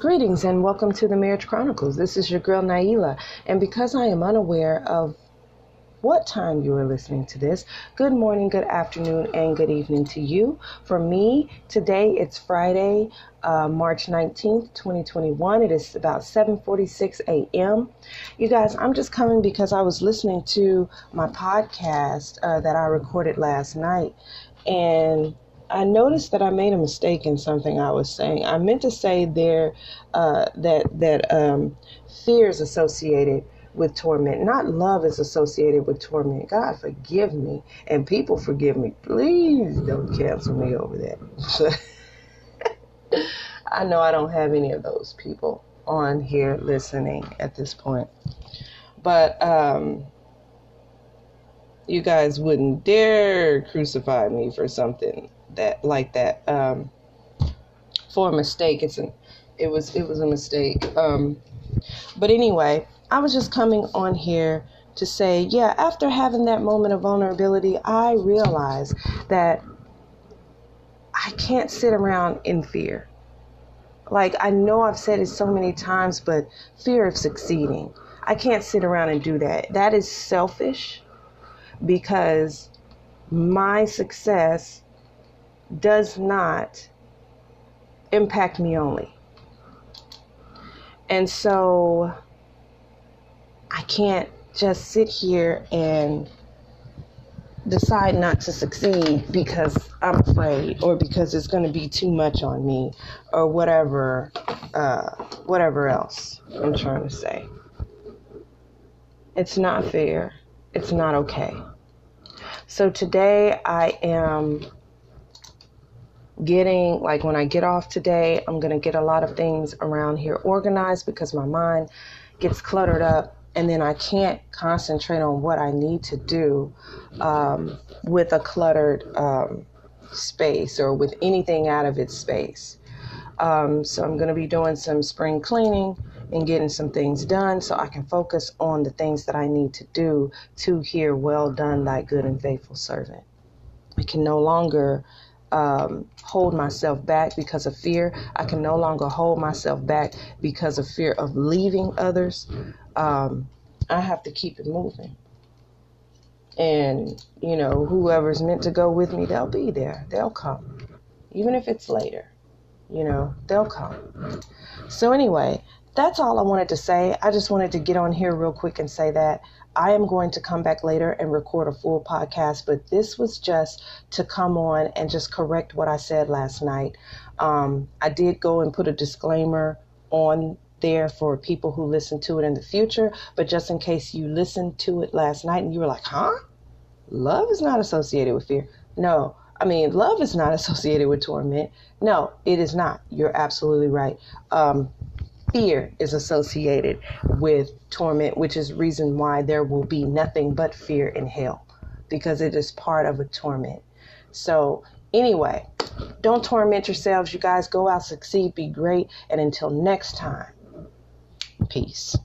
Greetings and welcome to the Marriage Chronicles. This is your girl Nailah, and because I am unaware of what time you are listening to this, good morning, good afternoon, and good evening to you. For me, today it's Friday, uh, March 19th, 2021. It is about 7:46 a.m. You guys, I'm just coming because I was listening to my podcast uh, that I recorded last night, and I noticed that I made a mistake in something I was saying. I meant to say there uh, that that um, fear is associated with torment, not love is associated with torment. God forgive me, and people forgive me. Please don't cancel me over that. I know I don't have any of those people on here listening at this point, but um, you guys wouldn't dare crucify me for something that like that um, for a mistake. It's an it was it was a mistake. Um, but anyway, I was just coming on here to say, yeah, after having that moment of vulnerability, I realized that I can't sit around in fear. Like I know I've said it so many times, but fear of succeeding. I can't sit around and do that. That is selfish because my success does not impact me only. And so I can't just sit here and decide not to succeed because I'm afraid or because it's going to be too much on me or whatever uh, whatever else I'm trying to say. It's not fair. It's not okay. So today I am getting like when I get off today, I'm going to get a lot of things around here organized because my mind gets cluttered up and then I can't concentrate on what I need to do um, with a cluttered um, space or with anything out of its space. Um, so I'm going to be doing some spring cleaning and getting some things done so I can focus on the things that I need to do to hear, Well done, thy good and faithful servant. I can no longer um, hold myself back because of fear. I can no longer hold myself back because of fear of leaving others. Um, I have to keep it moving. And, you know, whoever's meant to go with me, they'll be there. They'll come. Even if it's later, you know, they'll come. So, anyway, that's all I wanted to say. I just wanted to get on here real quick and say that I am going to come back later and record a full podcast, but this was just to come on and just correct what I said last night. Um, I did go and put a disclaimer on there for people who listen to it in the future, but just in case you listened to it last night and you were like, huh? Love is not associated with fear. No, I mean, love is not associated with torment. No, it is not. You're absolutely right. Um, fear is associated with torment, which is reason why there will be nothing but fear in hell because it is part of a torment. So, anyway, don't torment yourselves. You guys go out, succeed, be great, and until next time, peace.